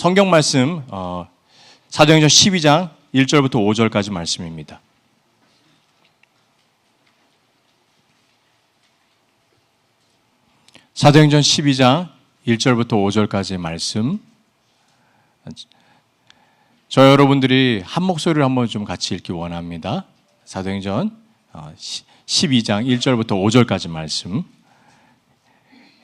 성경 말씀 어, 사도행전 12장 1절부터 5절까지 말씀입니다. 사도행전 12장 1절부터 5절까지의 말씀. 저 여러분들이 한 목소리를 한번 좀 같이 읽기 원합니다. 사도행전 12장 1절부터 5절까지 말씀.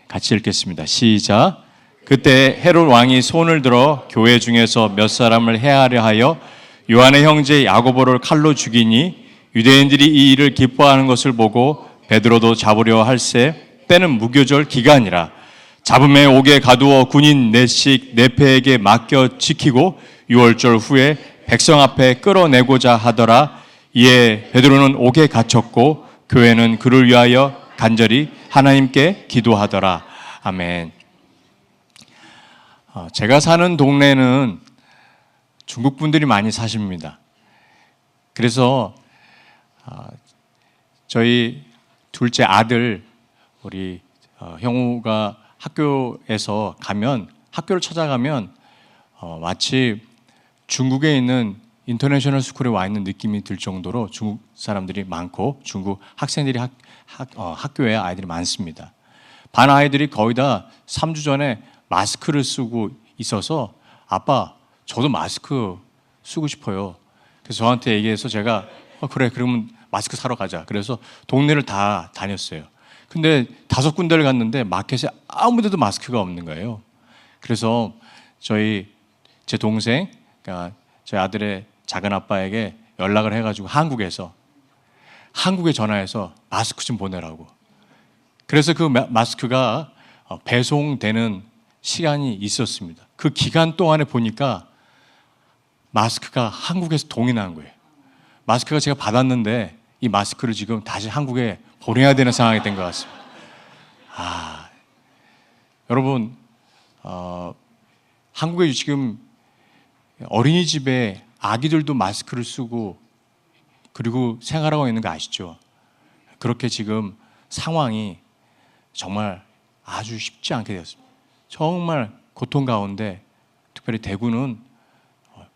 같이 읽겠습니다. 시작. 그때 헤롯 왕이 손을 들어 교회 중에서 몇 사람을 해하려 하여 요한의 형제 야고보를 칼로 죽이니 유대인들이 이 일을 기뻐하는 것을 보고 베드로도 잡으려 할세 때는 무교절 기간이라 잡음에 옥에 가두어 군인 넷씩 네패에게 맡겨 지키고 유월절 후에 백성 앞에 끌어내고자 하더라 이에 베드로는 옥에 갇혔고 교회는 그를 위하여 간절히 하나님께 기도하더라 아멘. 어, 제가 사는 동네는 중국 분들이 많이 사십니다. 그래서 어, 저희 둘째 아들 우리 어, 형우가 학교에서 가면 학교를 찾아가면 마치 중국에 있는 international school에 와 있는 느낌이 들 정도로 중국 사람들이 많고 중국 학생들이 학, 학, 어, 학교에 아이들이 많습니다. 반 아이들이 거의 다 3주 전에 마스크를 쓰고 있어서 아빠 저도 마스크 쓰고 싶어요. 그래서 저한테 얘기해서 제가 어, 그래 그러면 마스크 사러 가자. 그래서 동네를 다 다녔어요. 근데 다섯 군데를 갔는데 마켓에 아무 데도 마스크가 없는 거예요. 그래서 저희 제 동생, 그러니까 저희 아들의 작은 아빠에게 연락을 해가지고 한국에서 한국에 전화해서 마스크 좀 보내라고. 그래서 그 마스크가 어, 배송되는 시간이 있었습니다. 그 기간 동안에 보니까 마스크가 한국에서 동인한 거예요. 마스크가 제가 받았는데 이 마스크를 지금 다시 한국에 보내야 되는 상황이 된 것 같습니다. 아, 여러분, 어, 한국에 지금 어린이집에 아기들도 마스크를 쓰고 그리고 생활하고 있는 거 아시죠? 그렇게 지금 상황이 정말 아주 쉽지 않게 되었습니다. 정말 고통 가운데 특별히 대구는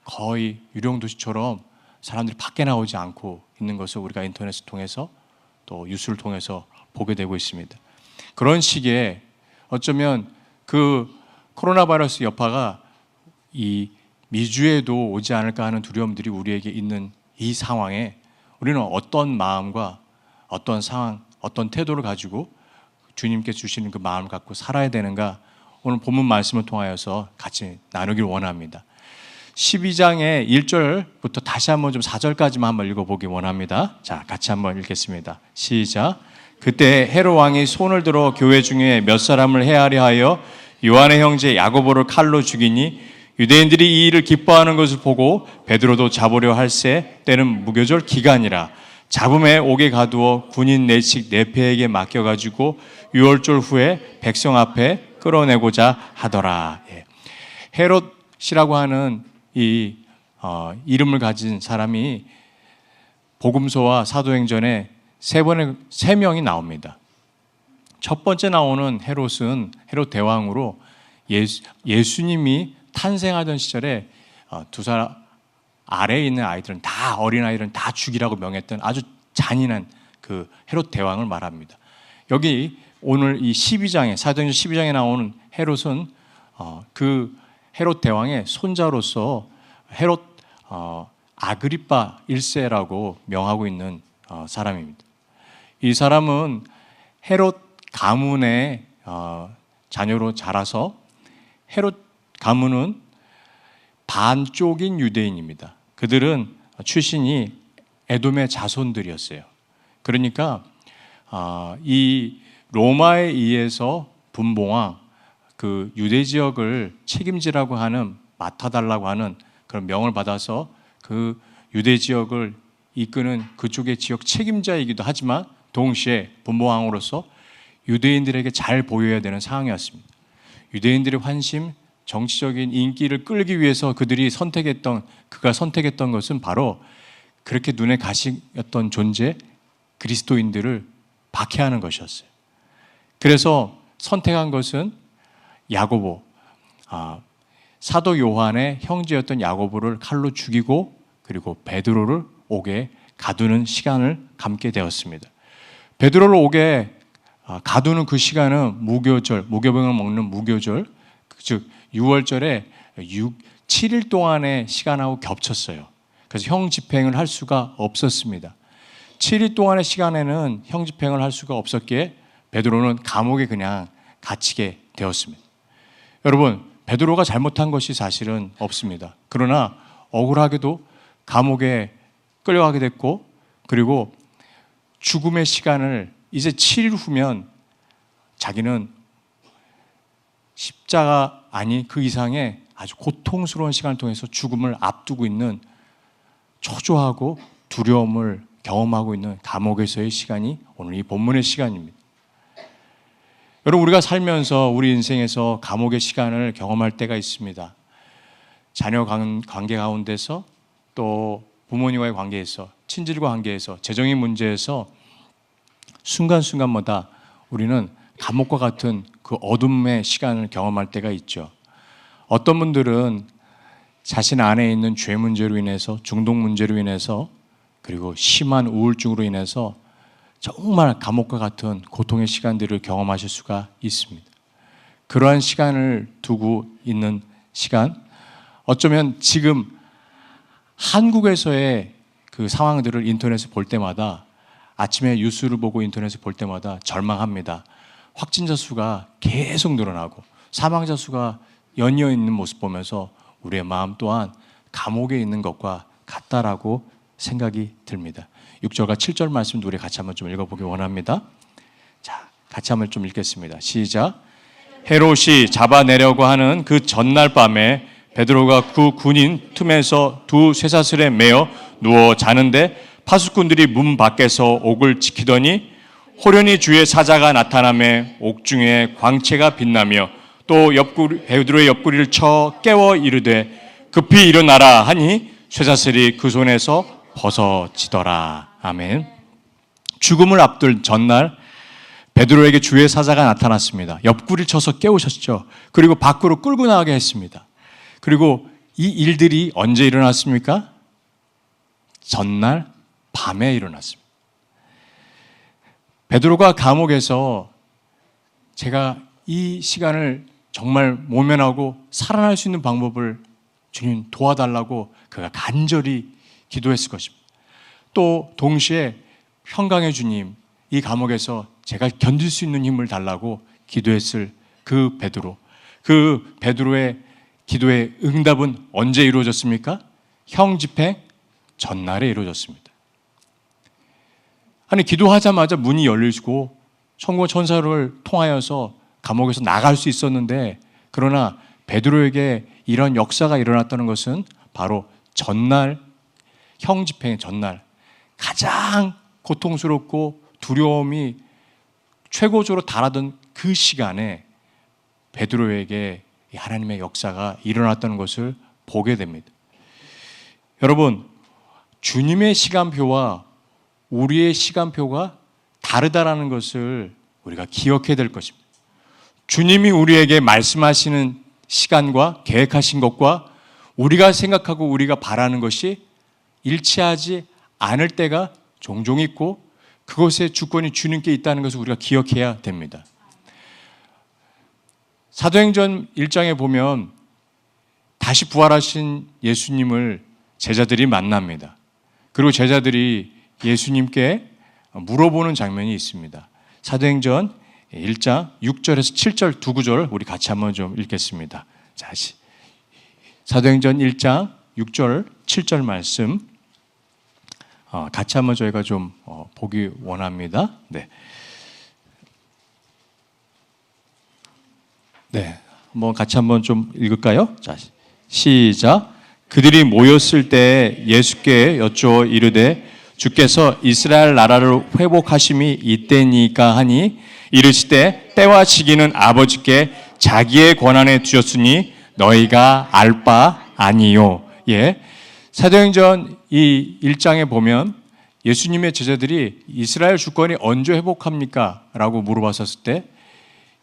거의 유령 도시처럼 사람들이 밖에 나오지 않고 있는 것을 우리가 인터넷을 통해서 또 뉴스를 통해서 보게 되고 있습니다. 그런 시기에 어쩌면 그 코로나 바이러스 여파가 이 미주에도 오지 않을까 하는 두려움들이 우리에게 있는 이 상황에 우리는 어떤 마음과 어떤 상황, 어떤 태도를 가지고 주님께 주시는 그 마음을 갖고 살아야 되는가 오늘 본문 말씀을 통하여서 같이 나누길 원합니다. 12장의 1절부터 다시 한번 좀 4절까지만 한번 읽어보기 원합니다. 자, 같이 한번 읽겠습니다. 시작. 그때 헤로 왕이 손을 들어 교회 중에 몇 사람을 해하려 하여 요한의 형제 야고보를 칼로 죽이니 유대인들이 이 일을 기뻐하는 것을 보고 베드로도 잡으려 할새 때는 무교절 기간이라 잡음에 옥에 가두어 군인 내식 내패에게 맡겨가지고 유월절 후에 백성 앞에 끌어내고자 하더라. 예. 헤롯이라고 하는 이 어, 이름을 가진 사람이 복음서와 사도행전에 세 번에 세 명이 나옵니다. 첫 번째 나오는 헤롯은 헤롯 대왕으로 예수, 예수님이 탄생하던 시절에 어, 두 사람 아래에 있는 아이들은 다 어린 아이들은 다 죽이라고 명했던 아주 잔인한 그 헤롯 대왕을 말합니다. 여기 오늘 이 12장에 사도행전 12장에 나오는 헤롯은 어, 그 헤롯 대왕의 손자로서 헤롯 어, 아그리파 1세라고 명하고 있는 어, 사람입니다. 이 사람은 헤롯 가문의 어, 자녀로 자라서 헤롯 가문은 반쪽인 유대인입니다. 그들은 출신이 에돔의 자손들이었어요. 그러니까 어, 이 로마에 의해서 분봉왕 그 유대 지역을 책임지라고 하는 맡아달라고 하는 그런 명을 받아서 그 유대 지역을 이끄는 그쪽의 지역 책임자이기도 하지만 동시에 분봉왕으로서 유대인들에게 잘 보여야 되는 상황이었습니다. 유대인들의 환심, 정치적인 인기를 끌기 위해서 그들이 선택했던 그가 선택했던 것은 바로 그렇게 눈에 가시였던 존재 그리스도인들을 박해하는 것이었어요. 그래서 선택한 것은 야고보, 아, 사도 요한의 형제였던 야고보를 칼로 죽이고 그리고 베드로를 옥에 가두는 시간을 감게 되었습니다. 베드로를 옥에 아, 가두는 그 시간은 무교절, 무교병을 먹는 무교절, 즉 6월절에 6, 7일 동안의 시간하고 겹쳤어요. 그래서 형 집행을 할 수가 없었습니다. 7일 동안의 시간에는 형 집행을 할 수가 없었기에 베드로는 감옥에 그냥 갇히게 되었습니다. 여러분, 베드로가 잘못한 것이 사실은 없습니다. 그러나 억울하게도 감옥에 끌려가게 됐고 그리고 죽음의 시간을 이제 7일 후면 자기는 십자가 아니 그 이상의 아주 고통스러운 시간을 통해서 죽음을 앞두고 있는 초조하고 두려움을 경험하고 있는 감옥에서의 시간이 오늘 이 본문의 시간입니다. 여러분 우리가 살면서 우리 인생에서 감옥의 시간을 경험할 때가 있습니다. 자녀 관계 가운데서 또 부모님과의 관계에서 친질과 관계에서 재정의 문제에서 순간순간마다 우리는 감옥과 같은 그 어둠의 시간을 경험할 때가 있죠. 어떤 분들은 자신 안에 있는 죄 문제로 인해서 중독 문제로 인해서 그리고 심한 우울증으로 인해서 정말 감옥과 같은 고통의 시간들을 경험하실 수가 있습니다. 그러한 시간을 두고 있는 시간, 어쩌면 지금 한국에서의 그 상황들을 인터넷에 볼 때마다 아침에 뉴스를 보고 인터넷에 볼 때마다 절망합니다. 확진자 수가 계속 늘어나고 사망자 수가 연이어 있는 모습 보면서 우리의 마음 또한 감옥에 있는 것과 같다라고 생각이 듭니다. 6절과 7절 말씀 우리 같이 한번 좀 읽어보기 원합니다. 자, 같이 한번 좀 읽겠습니다. 시작. 헤롯이 잡아내려고 하는 그 전날 밤에 베드로가 그 군인 틈에서 두 쇠사슬에 매어 누워 자는데 파수꾼들이 문 밖에서 옥을 지키더니 호련히 주의 사자가 나타남에 옥중에 광채가 빛나며 또 옆구리 베드로의 옆구리를 쳐 깨워 이르되 급히 일어나라 하니 쇠사슬이 그 손에서 벗어지더라. 아멘. 죽음을 앞둘 전날 베드로에게 주의 사자가 나타났습니다. 옆구리를 쳐서 깨우셨죠. 그리고 밖으로 끌고 나가게 했습니다. 그리고 이 일들이 언제 일어났습니까? 전날 밤에 일어났습니다. 베드로가 감옥에서 제가 이 시간을 정말 모면하고 살아날 수 있는 방법을 주님 도와달라고 그가 간절히 기도했을 것입니다. 또 동시에 평강의 주님 이 감옥에서 제가 견딜 수 있는 힘을 달라고 기도했을 그 베드로 그 베드로의 기도의 응답은 언제 이루어졌습니까? 형 집행 전날에 이루어졌습니다. 아니 기도하자마자 문이 열리고 천국 천사를 통하여서 감옥에서 나갈 수 있었는데 그러나 베드로에게 이런 역사가 일어났다는 것은 바로 전날 형 집행의 전날 가장 고통스럽고 두려움이 최고조로 달하던 그 시간에 베드로에게 하나님의 역사가 일어났다는 것을 보게 됩니다. 여러분, 주님의 시간표와 우리의 시간표가 다르다라는 것을 우리가 기억해야 될 것입니다. 주님이 우리에게 말씀하시는 시간과 계획하신 것과 우리가 생각하고 우리가 바라는 것이 일치하지 않을 때가 종종 있고 그것의 주권이 주님께 있다는 것을 우리가 기억해야 됩니다. 사도행전 1장에 보면 다시 부활하신 예수님을 제자들이 만납니다. 그리고 제자들이 예수님께 물어보는 장면이 있습니다. 사도행전 1장 6절에서 7절 두 구절 우리 같이 한번 좀 읽겠습니다. 자, 사도행전 1장 6절 7절 말씀 어, 같이 한번 저희가 좀 어, 보기 원합니다. 네. 네. 한번 같이 한번 좀 읽을까요? 자, 시작. 그들이 모였을 때 예수께 여쭈어 이르되 주께서 이스라엘 나라를 회복하심이 이때니까 하니 이르시되 때와 시기는 아버지께 자기의 권한에 두셨으니 너희가 알 바 아니요. 예. 사도행전 이 1장에 보면 예수님의 제자들이 이스라엘 주권이 언제 회복합니까? 라고 물어봤었을 때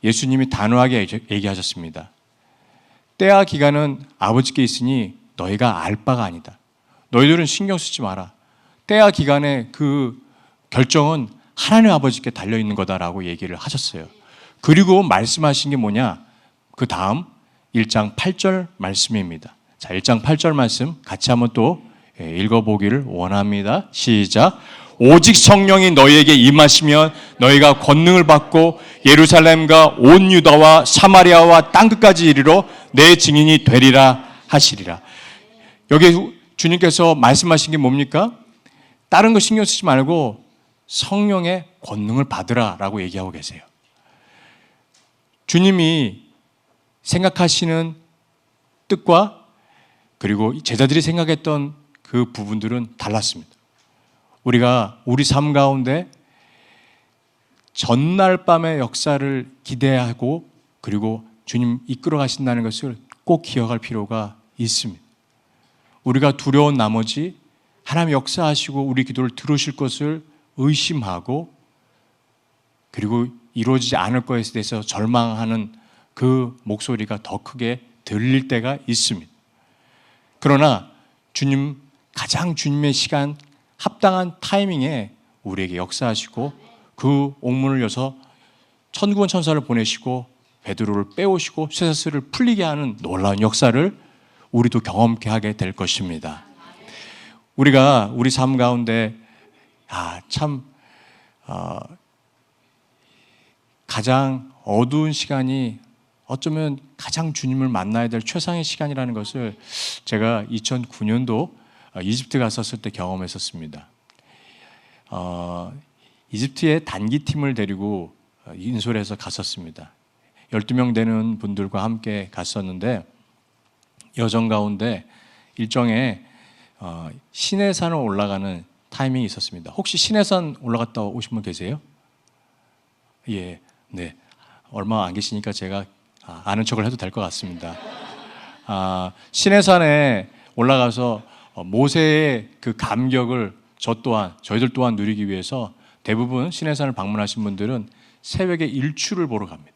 예수님이 단호하게 얘기하셨습니다. 때와 기간은 아버지께 있으니 너희가 알 바가 아니다. 너희들은 신경 쓰지 마라. 때와 기간의 그 결정은 하나님 아버지께 달려 있는 거다라고 얘기를 하셨어요. 그리고 말씀하신 게 뭐냐? 그 다음 1장 8절 말씀입니다. 자, 1장 8절 말씀 같이 한번 또 예, 읽어보기를 원합니다. 시작. 오직 성령이 너희에게 임하시면 너희가 권능을 받고 예루살렘과 온 유다와 사마리아와 땅 끝까지 이르러 내 증인이 되리라 하시리라. 여기 주님께서 말씀하신 게 뭡니까? 다른 거 신경 쓰지 말고 성령의 권능을 받으라라고 얘기하고 계세요. 주님이 생각하시는 뜻과 그리고 제자들이 생각했던 그 부분들은 달랐습니다. 우리가 우리 삶 가운데 전날 밤의 역사를 기대하고 그리고 주님 이끌어 가신다는 것을 꼭 기억할 필요가 있습니다. 우리가 두려운 나머지 하나님 역사하시고 우리 기도를 들으실 것을 의심하고 그리고 이루어지지 않을 것에 대해서 절망하는 그 목소리가 더 크게 들릴 때가 있습니다. 그러나 주님 가장 주님의 시간 합당한 타이밍에 우리에게 역사하시고 그 옥문을 여서 천구원 천사를 보내시고 베드로를 빼오시고 쇠사슬을 풀리게 하는 놀라운 역사를 우리도 경험케 하게 될 것입니다. 우리가 우리 삶 가운데 아참 어, 가장 어두운 시간이 어쩌면 가장 주님을 만나야 될 최상의 시간이라는 것을 제가 2009년도 이집트 갔었을 때 경험했었습니다. 어, 이집트의 단기 팀을 데리고 인솔해서 갔었습니다. 12명 되는 분들과 함께 갔었는데 여정 가운데 일정에 어, 시내산을 올라가는 타이밍이 있었습니다. 혹시 시내산 올라갔다 오신 분 계세요? 예, 네. 얼마 안 계시니까 제가 아, 아는 척을 해도 될 것 같습니다. 아, 시내산에 올라가서 어, 모세의 그 감격을 저 또한 저희들 또한 누리기 위해서 대부분 시내산을 방문하신 분들은 새벽에 일출을 보러 갑니다.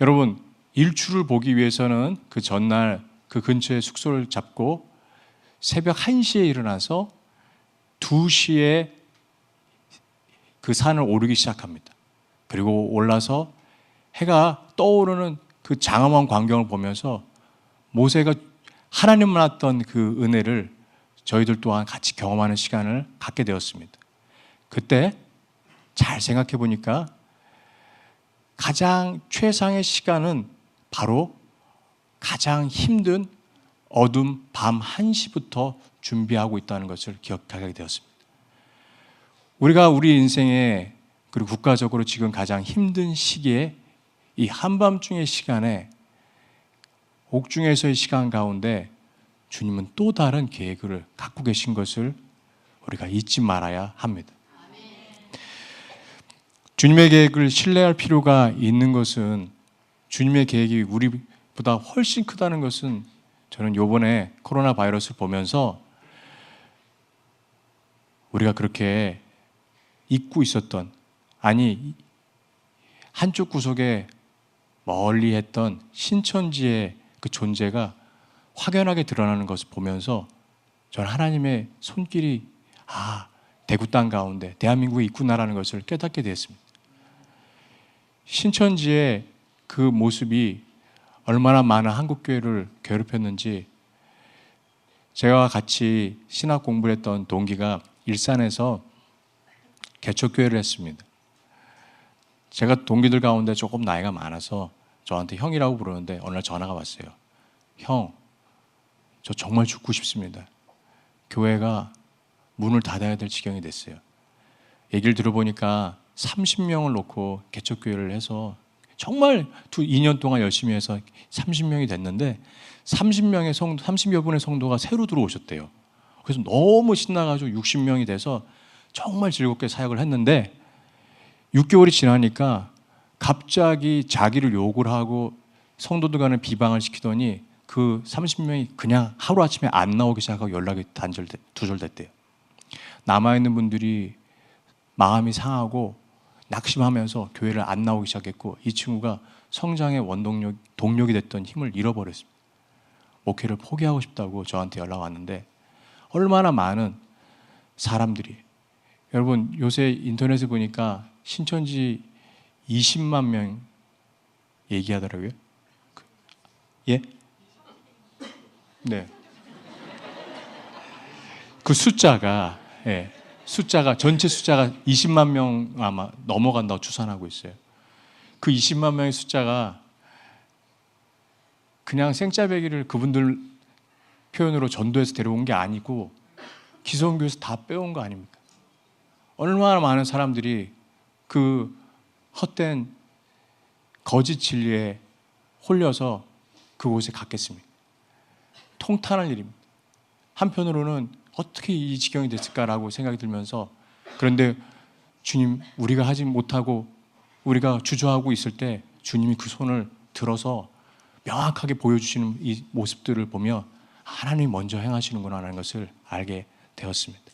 여러분 일출을 보기 위해서는 그 전날 그 근처에 숙소를 잡고 새벽 1시에 일어나서 2시에 그 산을 오르기 시작합니다. 그리고 올라서 해가 떠오르는 그 장엄한 광경을 보면서 모세가 하나님 만났던 그 은혜를 저희들 또한 같이 경험하는 시간을 갖게 되었습니다. 그때 잘 생각해 보니까 가장 최상의 시간은 바로 가장 힘든 어둠 밤 1시부터 준비하고 있다는 것을 기억하게 되었습니다. 우리가 우리 인생에 그리고 국가적으로 지금 가장 힘든 시기에 이 한밤중의 시간에 옥중에서의 시간 가운데 주님은 또 다른 계획을 갖고 계신 것을 우리가 잊지 말아야 합니다. 주님의 계획을 신뢰할 필요가 있는 것은 주님의 계획이 우리보다 훨씬 크다는 것은 저는 요번에 코로나 바이러스를 보면서 우리가 그렇게 잊고 있었던 아니 한쪽 구석에 멀리 했던 신천지의 그 존재가 확연하게 드러나는 것을 보면서 저는 하나님의 손길이 아 대구 땅 가운데 대한민국에 있구나라는 것을 깨닫게 되었습니다. 신천지의 그 모습이 얼마나 많은 한국 교회를 괴롭혔는지 제가 같이 신학 공부를 했던 동기가 일산에서 개척교회를 했습니다. 제가 동기들 가운데 조금 나이가 많아서 저한테 형이라고 부르는데 어느 날 전화가 왔어요. 형, 저 정말 죽고 싶습니다. 교회가 문을 닫아야 될 지경이 됐어요. 얘기를 들어보니까 30명을 놓고 개척교회를 해서 정말 두 2년 동안 열심히 해서 30명이 됐는데 30명의 성도, 30여 분의 성도가 새로 들어오셨대요. 그래서 너무 신나가지고 60명이 돼서 정말 즐겁게 사역을 했는데 6개월이 지나니까 갑자기 자기를 욕을 하고 성도들 간에 비방을 시키더니 그 30명이 그냥 하루아침에 안 나오기 시작하고 연락이 단절 두절됐대요. 남아있는 분들이 마음이 상하고 낙심하면서 교회를 안 나오기 시작했고 이 친구가 성장의 원동력 동력이 됐던 힘을 잃어버렸습니다. 목회를 포기하고 싶다고 저한테 연락 왔는데 얼마나 많은 사람들이 여러분 요새 인터넷에 보니까 신천지 20만 명 얘기하더라고요. 그- 예? 네. 그 숫자가 예, 숫자가 전체 숫자가 20만 명 아마 넘어간다고 추산하고 있어요. 그 20만 명의 숫자가 그냥 생짜배기를 그분들 표현으로 전도해서 데려온 게 아니고 기성교에서 다 빼온 거 아닙니까? 얼마나 많은 사람들이 그 헛된 거짓 진리에 홀려서 그곳에 갔겠습니까? 통탄할 일입니다. 한편으로는 어떻게 이 지경이 됐을까라고 생각이 들면서 그런데 주님 우리가 하지 못하고 우리가 주저하고 있을 때 주님이 그 손을 들어서 명확하게 보여주시는 이 모습들을 보며 하나님이 먼저 행하시는구나라는 것을 알게 되었습니다.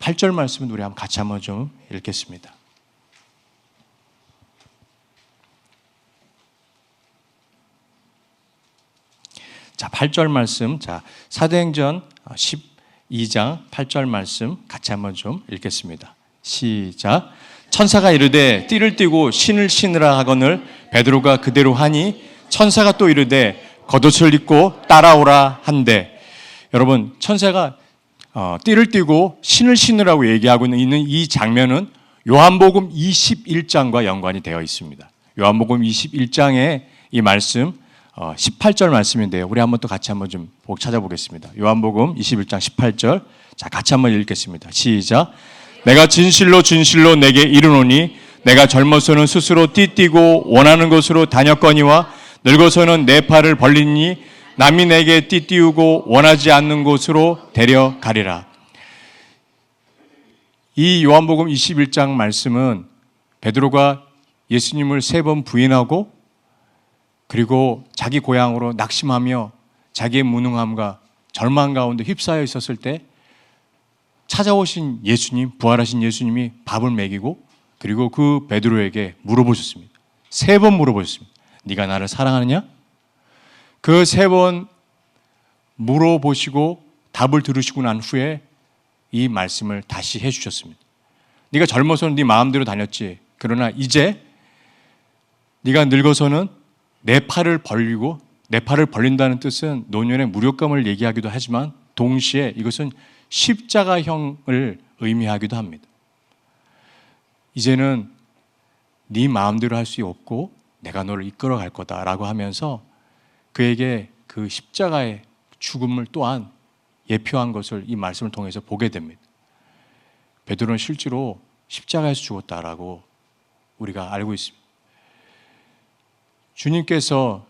8절 말씀은 우리 같이 한번 좀 읽겠습니다. 자, 8절 말씀. 자, 사도행전 12장 8절 말씀 같이 한번 좀 읽겠습니다. 시작. 천사가 이르되 띠를 띠고 신을 신으라 하거늘 베드로가 그대로 하니 천사가 또 이르되 겉옷을 입고 따라오라 한대. 여러분, 천사가 어, 띠를 띠고 신을 신으라고 얘기하고 있는 이 장면은 요한복음 21장과 연관이 되어 있습니다. 요한복음 21장의 이 말씀 어, 18절 말씀인데요. 우리 한번 또 같이 한번 좀 찾아보겠습니다. 요한복음 21장 18절. 자, 같이 한번 읽겠습니다. 시작. 내가 진실로 진실로 내게 이르노니 내가 젊어서는 스스로 띠띠고 원하는 곳으로 다녔거니와 늙어서는 내 팔을 벌리니 남이 내게 띠띠우고 원하지 않는 곳으로 데려가리라. 이 요한복음 21장 말씀은 베드로가 예수님을 세 번 부인하고 그리고 자기 고향으로 낙심하며 자기의 무능함과 절망 가운데 휩싸여 있었을 때 찾아오신 예수님, 부활하신 예수님이 밥을 먹이고 그리고 그 베드로에게 물어보셨습니다. 세 번 물어보셨습니다. 네가 나를 사랑하느냐? 그 세 번 물어보시고 답을 들으시고 난 후에 이 말씀을 다시 해 주셨습니다. 네가 젊어서는 네 마음대로 다녔지. 그러나 이제 네가 늙어서는 내 팔을 벌리고 내 팔을 벌린다는 뜻은 노년의 무력감을 얘기하기도 하지만 동시에 이것은 십자가형을 의미하기도 합니다. 이제는 네 마음대로 할 수 없고 내가 너를 이끌어 갈 거다라고 하면서 그에게 그 십자가의 죽음을 또한 예표한 것을 이 말씀을 통해서 보게 됩니다. 베드로는 실제로 십자가에서 죽었다라고 우리가 알고 있습니다. 주님께서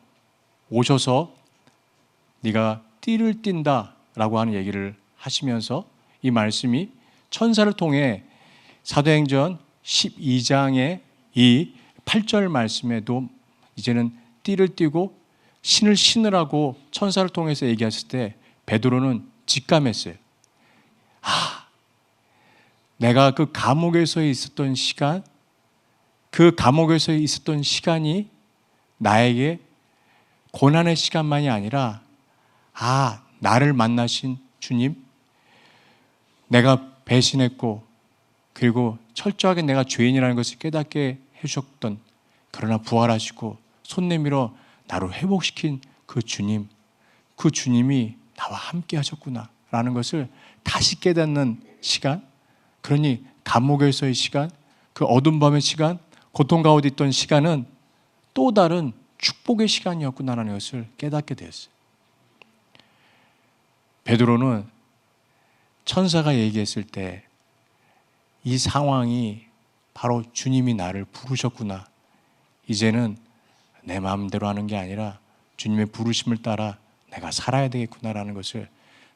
오셔서 네가 띠를 띈다라고 하는 얘기를 하시면서 이 말씀이 천사를 통해 사도행전 12장의 이 8절 말씀에도 이제는 띠를 띠고 신을 신으라고 천사를 통해서 얘기했을 때 베드로는 직감했어요. 아, 내가 그 감옥에서 있었던 시간, 그 감옥에서 있었던 시간이 나에게 고난의 시간만이 아니라 아, 나를 만나신 주님, 내가 배신했고 그리고 철저하게 내가 죄인이라는 것을 깨닫게 해주셨던 그러나 부활하시고 손 내밀어 나를 회복시킨 그 주님, 그 주님이 나와 함께 하셨구나 라는 것을 다시 깨닫는 시간, 그러니 감옥에서의 시간, 그 어둠 밤의 시간, 고통 가운데 있던 시간은 또 다른 축복의 시간이었구나라는 것을 깨닫게 되었어요. 베드로는 천사가 얘기했을 때 이 상황이 바로 주님이 나를 부르셨구나. 이제는 내 마음대로 하는 게 아니라 주님의 부르심을 따라 내가 살아야 되겠구나라는 것을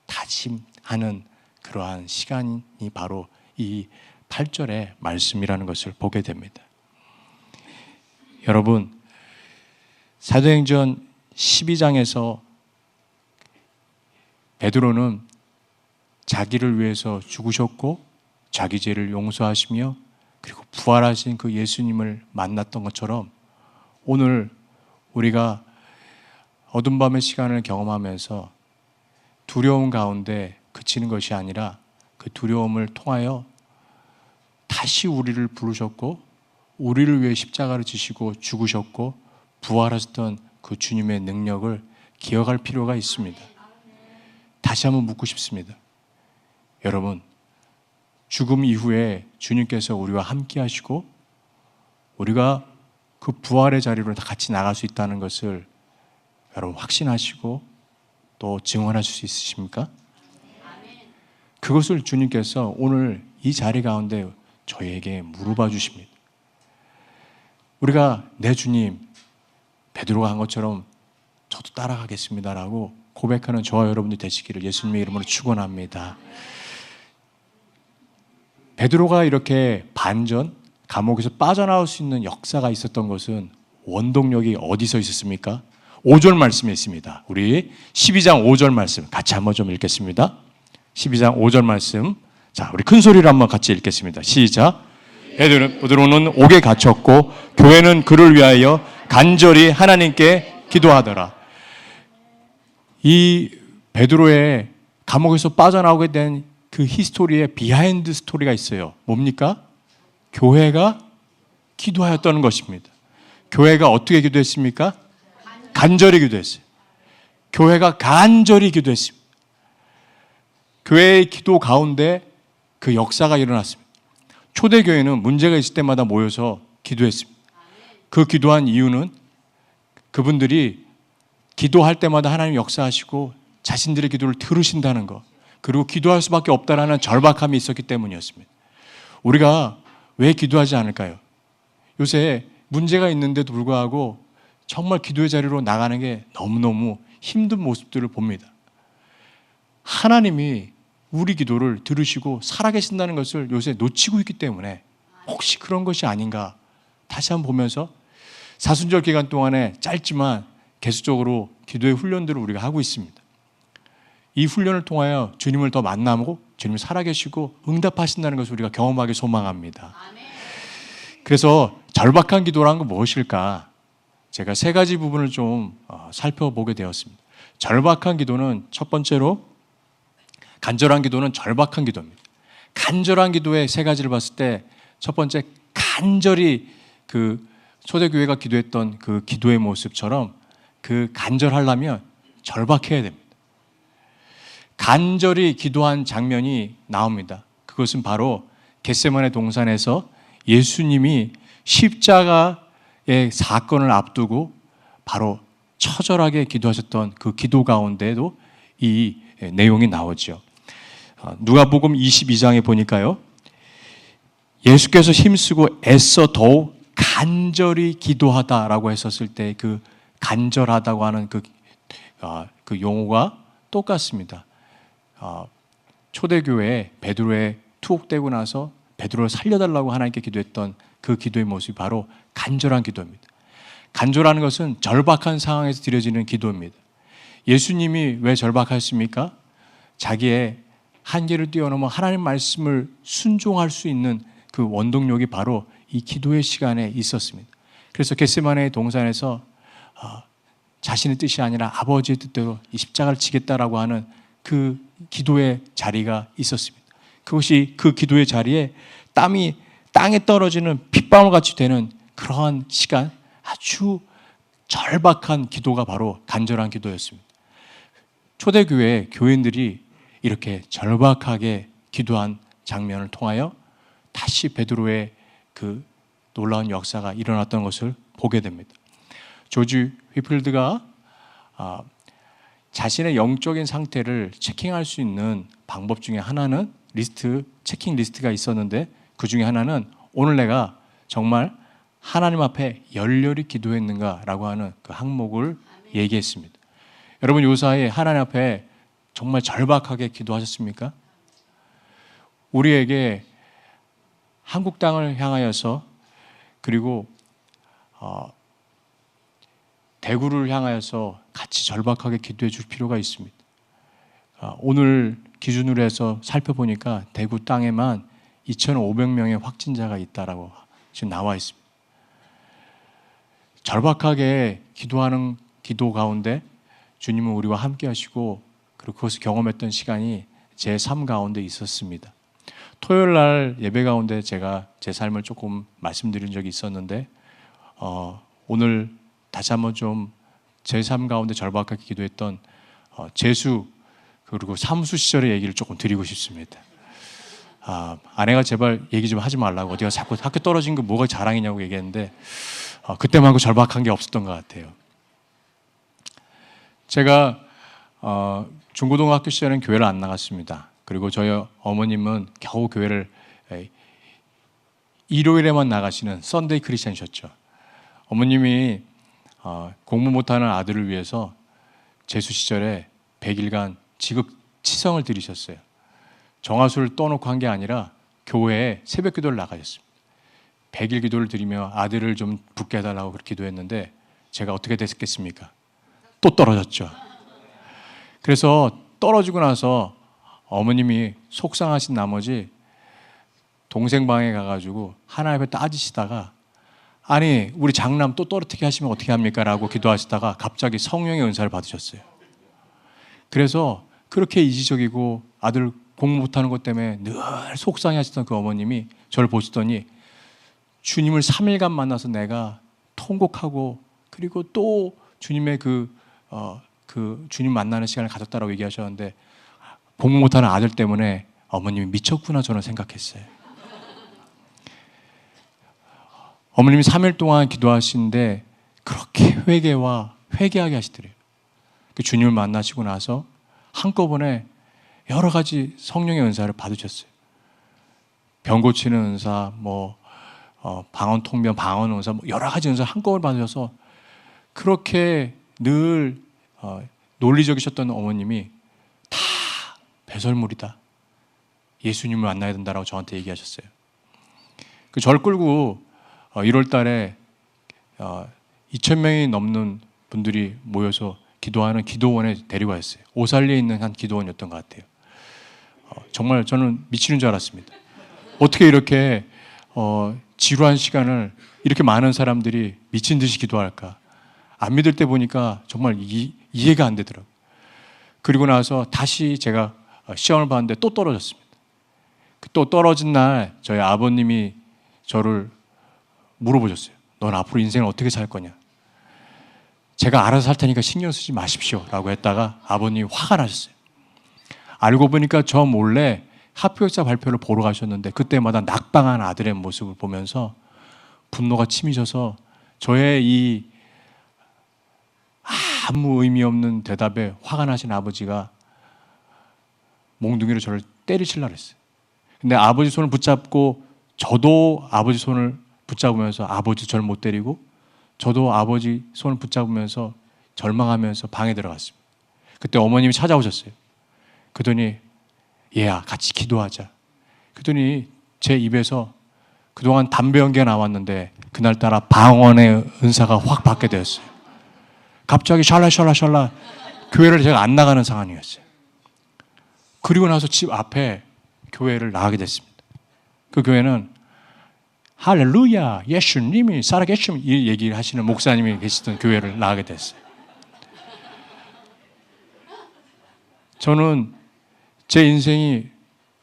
다짐하는 그러한 시간이 바로 이 8절의 말씀이라는 것을 보게 됩니다. 여러분, 사도행전 12장에서 베드로는 자기를 위해서 죽으셨고 자기 죄를 용서하시며 그리고 부활하신 그 예수님을 만났던 것처럼 오늘 우리가 어둠 밤의 시간을 경험하면서 두려움 가운데 그치는 것이 아니라 그 두려움을 통하여 다시 우리를 부르셨고 우리를 위해 십자가를 지시고 죽으셨고 부활하셨던 그 주님의 능력을 기억할 필요가 있습니다. 다시 한번 묻고 싶습니다. 여러분, 죽음 이후에 주님께서 우리와 함께 하시고 우리가 그 부활의 자리로 다 같이 나갈 수 있다는 것을 여러분 확신하시고 또 증언하실 수 있으십니까? 그것을 주님께서 오늘 이 자리 가운데 저희에게 물어봐 주십니다. 우리가 내 주님 베드로가 한 것처럼 저도 따라가겠습니다라고 고백하는 저와 여러분들 되시기를 예수님의 이름으로 축원합니다. 베드로가 이렇게 반전 감옥에서 빠져나올 수 있는 역사가 있었던 것은 원동력이 어디서 있었습니까? 5절 말씀에 있습니다. 우리 12장 5절 말씀 같이 한번 좀 읽겠습니다. 12장 5절 말씀. 자, 우리 큰 소리로 한번 같이 읽겠습니다. 시작. 베드로는 옥에 갇혔고 교회는 그를 위하여 간절히 하나님께 기도하더라. 이 베드로의 감옥에서 빠져나오게 된 그 history의 behind story가 있어요. 뭡니까? 교회가 기도하였다는 것입니다. 교회가 어떻게 기도했습니까? 간절히 기도했어요. 교회가 간절히 기도했습니다. 교회의 기도 가운데 그 역사가 일어났습니다. 초대교회는 문제가 있을 때마다 모여서 기도했습니다. 그 기도한 이유는 그분들이 기도할 때마다 하나님 역사하시고 자신들의 기도를 들으신다는 것, 그리고 기도할 수밖에 없다라는 절박함이 있었기 때문이었습니다. 우리가 왜 기도하지 않을까요? 요새 문제가 있는데도 불구하고 정말 기도의 자리로 나가는 게 너무너무 힘든 모습들을 봅니다. 하나님이 우리 기도를 들으시고 살아계신다는 것을 요새 놓치고 있기 때문에 혹시 그런 것이 아닌가 다시 한번 보면서 사순절 기간 동안에 짧지만 계속적으로 기도의 훈련들을 우리가 하고 있습니다. 이 훈련을 통하여 주님을 더 만나고 주님이 살아계시고 응답하신다는 것을 우리가 경험하기 소망합니다. 그래서 절박한 기도란 건 무엇일까? 제가 세 가지 부분을 좀 어, 살펴보게 되었습니다. 절박한 기도는 첫 번째로 간절한 기도는 절박한 기도입니다. 간절한 기도의 세 가지를 봤을 때 첫 번째 간절히 그 초대교회가 기도했던 그 기도의 모습처럼 그 간절하려면 절박해야 됩니다. 간절히 기도한 장면이 나옵니다. 그것은 바로 겟세만의 동산에서 예수님이 십자가의 사건을 앞두고 바로 처절하게 기도하셨던 그 기도 가운데도 이 내용이 나오죠. 어, 누가복음 22장에 보니까요. 예수께서 힘쓰고 애써 더욱 간절히 기도하다라고 했었을 때 그 간절하다고 하는 그, 어, 그 용어가 똑같습니다. 어, 초대교회 베드로에 투옥되고 나서 베드로를 살려달라고 하나님께 기도했던 그 기도의 모습이 바로 간절한 기도입니다. 간절하는 것은 절박한 상황에서 드려지는 기도입니다. 예수님이 왜 절박하십니까? 자기의 한계를 뛰어넘어 하나님 말씀을 순종할 수 있는 그 원동력이 바로 이 기도의 시간에 있었습니다. 그래서 겟세마네의 동산에서 어, 자신의 뜻이 아니라 아버지의 뜻대로 이 십자가를 치겠다라고 하는 그 기도의 자리가 있었습니다. 그것이 그 기도의 자리에 땀이 땅에 떨어지는 핏방울 같이 되는 그러한 시간, 아주 절박한 기도가 바로 간절한 기도였습니다. 초대교회 교인들이 이렇게 절박하게 기도한 장면을 통하여 다시 베드로의 그 놀라운 역사가 일어났던 것을 보게 됩니다. 조지 휘필드가 아, 자신의 영적인 상태를 checking할 수 있는 방법 중에 하나는 리스트 checking list가 있었는데 그 중에 하나는 오늘 내가 정말 하나님 앞에 열렬히 기도했는가라고 하는 그 항목을 얘기했습니다. 여러분 요사이에 하나님 앞에 정말 절박하게 기도하셨습니까? 우리에게 한국 땅을 향하여서 그리고 어, 대구를 향하여서 같이 절박하게 기도해 줄 필요가 있습니다. 어, 오늘 기준으로 해서 살펴보니까 대구 땅에만 2,500명의 확진자가 있다라고 지금 나와 있습니다. 절박하게 기도하는 기도 가운데 주님은 우리와 함께 하시고 그리고 그것을 경험했던 시간이 제 삶 가운데 있었습니다. 토요일 날 예배 가운데 제가 제 삶을 조금 말씀드린 적이 있었는데 어, 오늘 다시 한번 좀 제 삶 가운데 절박하게 기도했던 어, 재수 그리고 삼수 시절의 얘기를 조금 드리고 싶습니다. 아, 아내가 제발 얘기 좀 하지 말라고 어디가 자꾸 학교 떨어진 거 뭐가 자랑이냐고 얘기했는데 어, 그때만큼 절박한 게 없었던 것 같아요. 제가 어, 중고등학교 시절에는 교회를 안 나갔습니다. 그리고 저희 어머님은 겨우 교회를 에, 일요일에만 나가시는 썬데이 크리스천이셨죠. 어머님이 어, 공부 못하는 아들을 위해서 재수 시절에 100일간 지극 치성을 들이셨어요. 정화수를 떠놓고 한 게 아니라 교회에 새벽 기도를 나가셨습니다. 100일 기도를 드리며 아들을 좀 붙게 해달라고 그렇게 기도했는데 제가 어떻게 됐겠습니까? 또 떨어졌죠. 그래서 떨어지고 나서 어머님이 속상하신 나머지 동생 방에 가가지고 하나님 앞에 따지시다가 아니 우리 장남 또 떨어뜨게 하시면 어떻게 합니까? 라고 기도하시다가 갑자기 성령의 은사를 받으셨어요. 그래서 그렇게 이지적이고 아들 공부 못하는 것 때문에 늘 속상해 하시던 그 어머님이 저를 보시더니 주님을 3일간 만나서 내가 통곡하고 그리고 또 주님의 그, 어, 그 주님 만나는 시간을 가졌다라고 얘기하셨는데 공부 못하는 아들 때문에 어머님이 미쳤구나 저는 생각했어요. 어머님이 3일 동안 기도하시는데 그렇게 회개와 회개하게 하시더래요. 그 주님을 만나시고 나서 한꺼번에 여러 가지 성령의 은사를 받으셨어요. 병 고치는 은사, 뭐 어, 방언 통변, 방언 은사, 뭐 여러 가지 은사 한꺼번에 받으셔서 그렇게 늘 어, 논리적이셨던 어머님이 다 배설물이다. 예수님을 만나야 된다라고 저한테 얘기하셨어요. 그 절 끌고 어, 1월 달에 어, 2천 명이 넘는 분들이 모여서 기도하는 기도원에 데리고 왔어요. 오살리에 있는 한 기도원이었던 것 같아요. 어, 정말 저는 미치는 줄 알았습니다. 어떻게 이렇게 어, 지루한 시간을 이렇게 많은 사람들이 미친 듯이 기도할까? 안 믿을 때 보니까 정말 이, 이해가 안 되더라고요. 그리고 나서 다시 제가 시험을 봤는데 또 떨어졌습니다. 그또 떨어진 날 저희 아버님이 저를 물어보셨어요. 넌 앞으로 인생을 어떻게 살 거냐? 제가 알아서 살 테니까 신경 쓰지 마십시오. 라고 했다가 아버님이 화가 나셨어요. 알고 보니까 저 몰래 합격자 발표를 보러 가셨는데 그때마다 낙방한 아들의 모습을 보면서 분노가 치미셔서 저의 이 아무 의미 없는 대답에 화가 나신 아버지가 몽둥이로 저를 때리실라 그랬어요. 근데 아버지 손을 붙잡고 저도 아버지 손을 붙잡으면서 아버지 저를 못 때리고 저도 아버지 손을 붙잡으면서 절망하면서 방에 들어갔습니다. 그때 어머님이 찾아오셨어요. 그러더니 얘야 같이 기도하자. 그러더니 제 입에서 그동안 담배 연기가 나왔는데 그날따라 방언의 은사가 확 받게 되었어요. 갑자기 샬라샬라샬라 교회를 제가 안 나가는 상황이었어요. 그리고 나서 집 앞에 교회를 나가게 됐습니다. 그 교회는 할렐루야 예수님이 살아계시면 이 얘기를 하시는 목사님이 계시던 교회를 나가게 됐어요. 저는 제 인생이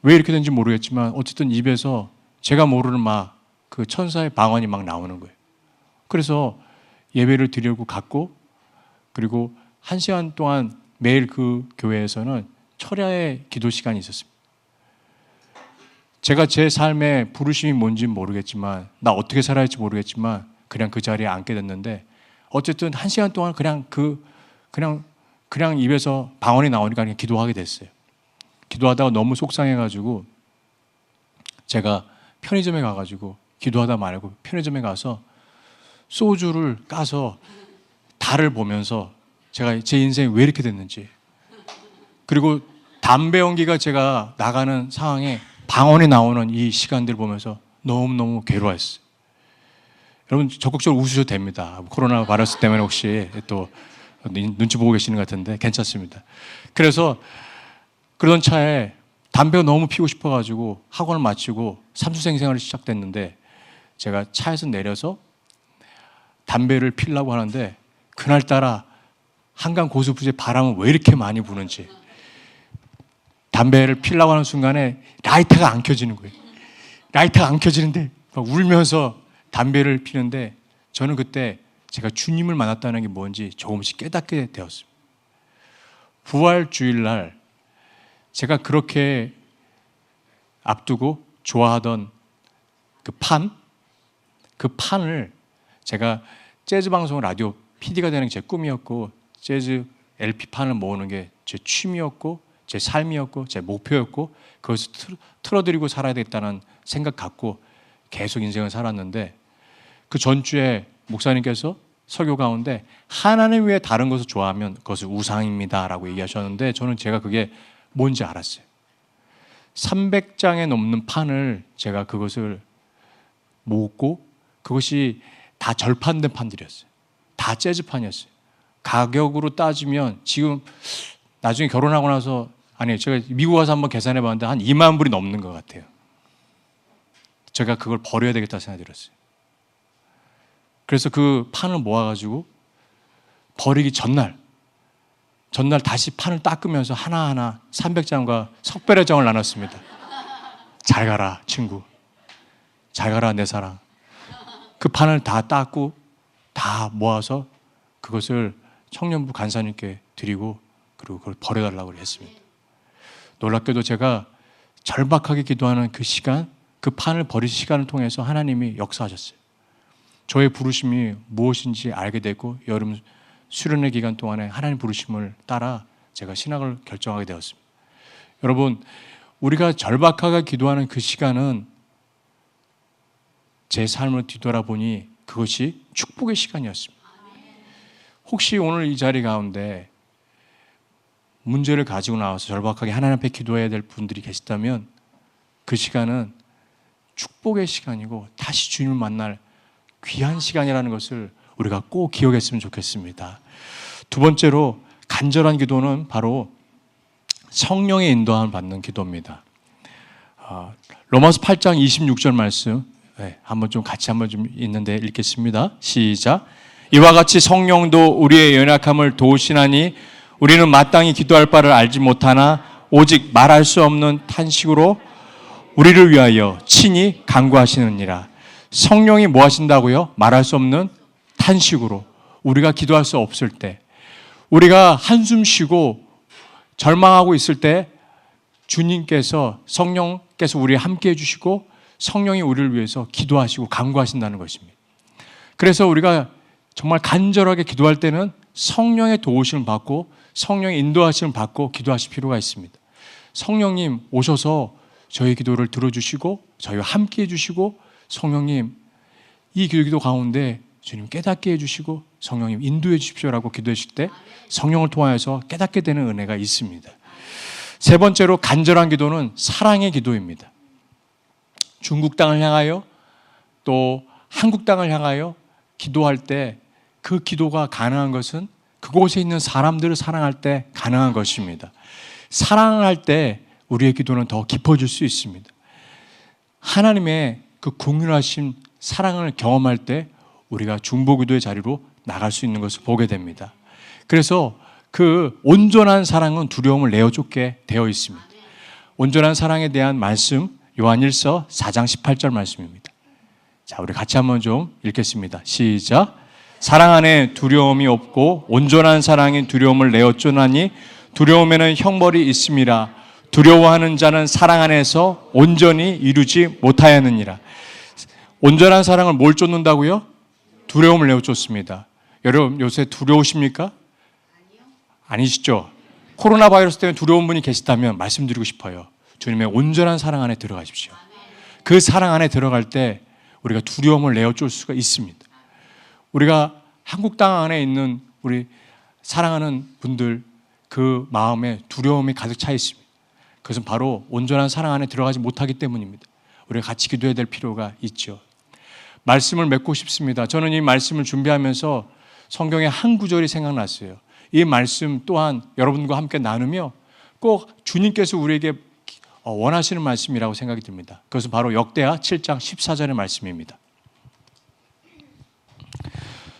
왜 이렇게 된지 모르겠지만 어쨌든 입에서 제가 모르는 막 그 천사의 방언이 막 나오는 거예요. 그래서 예배를 드리려고 갔고 그리고 한 시간 동안 매일 그 교회에서는 철야의 기도 시간이 있었습니다. 제가 제 삶의 부르심이 뭔지 모르겠지만 나 어떻게 살아야 할지 모르겠지만 그냥 그 자리에 앉게 됐는데 어쨌든 한 시간 동안 그냥 그 그냥 그냥 입에서 방언이 나오니까 그냥 기도하게 됐어요. 기도하다가 너무 속상해가지고 제가 편의점에 가가지고 기도하다 말고 편의점에 가서 소주를 까서 달을 보면서 제가 제 인생이 왜 이렇게 됐는지 그리고 담배 연기가 제가 나가는 상황에 방언이 나오는 이 시간들 보면서 너무너무 괴로웠어요. 여러분 적극적으로 웃으셔도 됩니다. 코로나 바이러스 때문에 혹시 또 눈치 보고 계시는 것 같은데 괜찮습니다. 그래서 그런 차에 담배가 너무 피고 싶어가지고 학원을 마치고 삼수생 생활이 시작됐는데 제가 차에서 내려서 담배를 피려고 하는데 그날따라 한강 고수부지에 바람은 왜 이렇게 많이 부는지 담배를 피려고 하는 순간에 라이터가 안 켜지는 거예요. 라이터가 안 켜지는데 막 울면서 담배를 피는데 저는 그때 제가 주님을 만났다는 게 뭔지 조금씩 깨닫게 되었습니다. 부활 주일날 제가 그렇게 앞두고 좋아하던 그 판, 그 판을 제가 재즈 방송 라디오 PD가 되는 게 제 꿈이었고 재즈 LP 판을 모으는 게 제 취미였고 제 삶이었고 제 목표였고 그것을 틀- 틀어드리고 살아야 되겠다는 생각 갖고 계속 인생을 살았는데 그 전주에 목사님께서 설교 가운데 하나님 외에 다른 것을 좋아하면 그것은 우상입니다라고 얘기하셨는데 저는 제가 그게 뭔지 알았어요. 300장에 넘는 판을 제가 그것을 모으고 그것이 다 절판된 판들이었어요. 다 재즈판이었어요. 가격으로 따지면 지금 나중에 결혼하고 나서 아니 제가 미국 와서 한번 계산해 봤는데 한 2만 불이 넘는 것 같아요. 제가 그걸 버려야 되겠다 생각이 들었어요. 그래서 그 판을 모아가지고 버리기 전날 전날 다시 판을 닦으면서 하나하나 300장과 석별의 장을 나눴습니다. 잘 가라 친구. 잘 가라 내 사랑. 그 판을 다 닦고 다 모아서 그것을 청년부 간사님께 드리고 그리고 그걸 버려달라고 했습니다. 놀랍게도 제가 절박하게 기도하는 그 시간, 그 판을 버릴 시간을 통해서 하나님이 역사하셨어요. 저의 부르심이 무엇인지 알게 되고 여름 수련회 기간 동안에 하나님 부르심을 따라 제가 신학을 결정하게 되었습니다. 여러분, 우리가 절박하게 기도하는 그 시간은 제 삶을 뒤돌아보니 그것이 축복의 시간이었습니다. 혹시 오늘 이 자리 가운데 문제를 가지고 나와서 절박하게 하나님 앞에 기도해야 될 분들이 계시다면 그 시간은 축복의 시간이고 다시 주님을 만날 귀한 시간이라는 것을 우리가 꼭 기억했으면 좋겠습니다. 두 번째로 간절한 기도는 바로 성령의 인도함을 받는 기도입니다. 아, 로마서 8장 26절 말씀 네, 한번 좀 같이 한번 좀 있는데 읽겠습니다. 시작. 이와 같이 성령도 우리의 연약함을 도우시나니 우리는 마땅히 기도할 바를 알지 못하나 오직 말할 수 없는 탄식으로 우리를 위하여 친히 간구하시느니라. 성령이 뭐 하신다고요? 말할 수 없는 탄식으로 우리가 기도할 수 없을 때 우리가 한숨 쉬고 절망하고 있을 때 주님께서 성령께서 우리 함께 해주시고 성령이 우리를 위해서 기도하시고 간구하신다는 것입니다. 그래서 우리가 정말 간절하게 기도할 때는 성령의 도우심을 받고 성령의 인도하심을 받고 기도하실 필요가 있습니다. 성령님 오셔서 저희 기도를 들어주시고 저희와 함께 해주시고 성령님 이 기도 가운데 주님 깨닫게 해주시고 성령님 인도해 주십시오라고 기도하실 때 성령을 통하여서 깨닫게 되는 은혜가 있습니다. 세 번째로 간절한 기도는 사랑의 기도입니다. 중국 땅을 향하여 또 한국 땅을 향하여 기도할 때 그 기도가 가능한 것은 그곳에 있는 사람들을 사랑할 때 가능한 것입니다. 사랑할 때 우리의 기도는 더 깊어질 수 있습니다. 하나님의 그 공유하신 사랑을 경험할 때 우리가 중보기도의 자리로 나갈 수 있는 것을 보게 됩니다. 그래서 그 온전한 사랑은 두려움을 내어쫓게 되어 있습니다. 온전한 사랑에 대한 말씀 요한일서 4장 18절 말씀입니다. 자, 우리 같이 한번 좀 읽겠습니다. 시작. 사랑 안에 두려움이 없고 온전한 사랑이 두려움을 내어쫓나니 두려움에는 형벌이 있음이라 두려워하는 자는 사랑 안에서 온전히 이루지 못하였느니라. 온전한 사랑을 뭘 쫓는다고요? 두려움을 내어쫓습니다. 여러분 요새 두려우십니까? 아니시죠? 코로나 바이러스 때문에 두려운 분이 계시다면 말씀드리고 싶어요. 주님의 온전한 사랑 안에 들어가십시오. 그 사랑 안에 들어갈 때 우리가 두려움을 내어쫓을 수가 있습니다. 우리가 한국 땅 안에 있는 우리 사랑하는 분들 그 마음에 두려움이 가득 차 있습니다. 그것은 바로 온전한 사랑 안에 들어가지 못하기 때문입니다. 우리가 같이 기도해야 될 필요가 있죠. 말씀을 맺고 싶습니다. 저는 이 말씀을 준비하면서 성경의 한 구절이 생각났어요. 이 말씀 또한 여러분과 함께 나누며 꼭 주님께서 우리에게 어, 원하시는 말씀이라고 생각이 듭니다. 그것은 바로 역대하 7장 14절의 말씀입니다.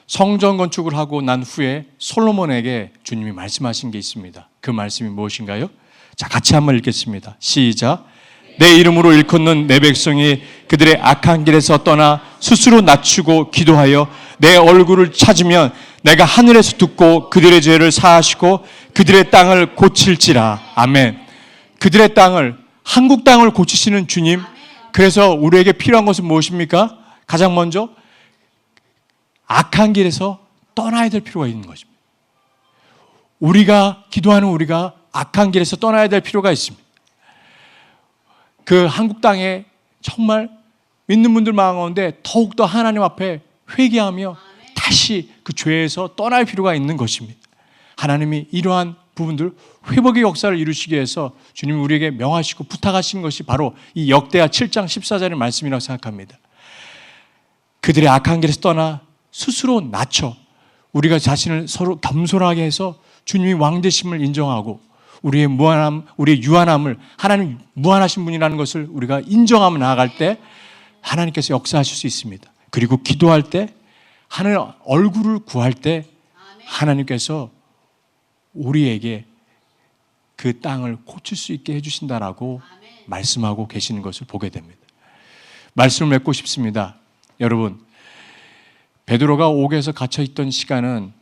성전 건축을 하고 난 후에 솔로몬에게 주님이 말씀하신 게 있습니다. 그 말씀이 무엇인가요? 자, 같이 한번 읽겠습니다. 시작. 내 이름으로 일컫는 내 백성이 그들의 악한 길에서 떠나 스스로 낮추고 기도하여 내 얼굴을 찾으면 내가 하늘에서 듣고 그들의 죄를 사하시고 그들의 땅을 고칠지라. 아멘. 그들의 땅을 한국 땅을 고치시는 주님. 그래서 우리에게 필요한 것은 무엇입니까? 가장 먼저 악한 길에서 떠나야 될 필요가 있는 것입니다. 우리가 기도하는 우리가 악한 길에서 떠나야 될 필요가 있습니다. 그 한국 땅에 정말 믿는 분들 많은데 더욱더 하나님 앞에 회개하며 다시 그 죄에서 떠날 필요가 있는 것입니다. 하나님이 이러한 부분들 회복의 역사를 이루시기 위해서 주님이 우리에게 명하시고 부탁하신 것이 바로 이 역대하 7장 14절의 말씀이라고 생각합니다. 그들의 악한 길에서 떠나 스스로 낮춰 우리가 자신을 서로 겸손하게 해서 주님이 왕되심을 인정하고 우리의 무한함, 우리의 유한함을 하나님 무한하신 분이라는 것을 우리가 인정하며 나아갈 때 하나님께서 역사하실 수 있습니다. 그리고 기도할 때 하늘 얼굴을 구할 때 하나님께서 우리에게 그 땅을 고칠 수 있게 해주신다라고 말씀하고 계시는 것을 보게 됩니다. 말씀을 맺고 싶습니다. 여러분, 베드로가 옥에서 갇혀 있던 시간은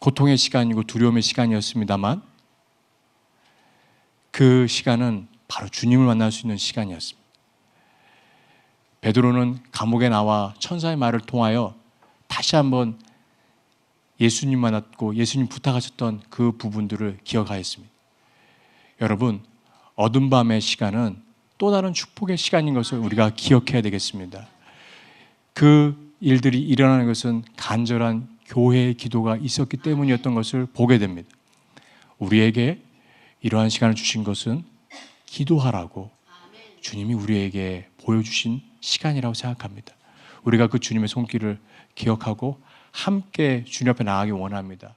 고통의 시간이고 두려움의 시간이었습니다만 그 시간은 바로 주님을 만날 수 있는 시간이었습니다. 베드로는 감옥에 나와 천사의 말을 통하여 다시 한번 예수님 만났고 예수님 부탁하셨던 그 부분들을 기억하였습니다. 여러분, 어둠 밤의 시간은 또 다른 축복의 시간인 것을 우리가 기억해야 되겠습니다. 그 일들이 일어나는 것은 간절한 교회의 기도가 있었기 때문이었던 것을 보게 됩니다. 우리에게 이러한 시간을 주신 것은 기도하라고 주님이 우리에게 보여주신 시간이라고 생각합니다. 우리가 그 주님의 손길을 기억하고 함께 주님 앞에 나가기 원합니다.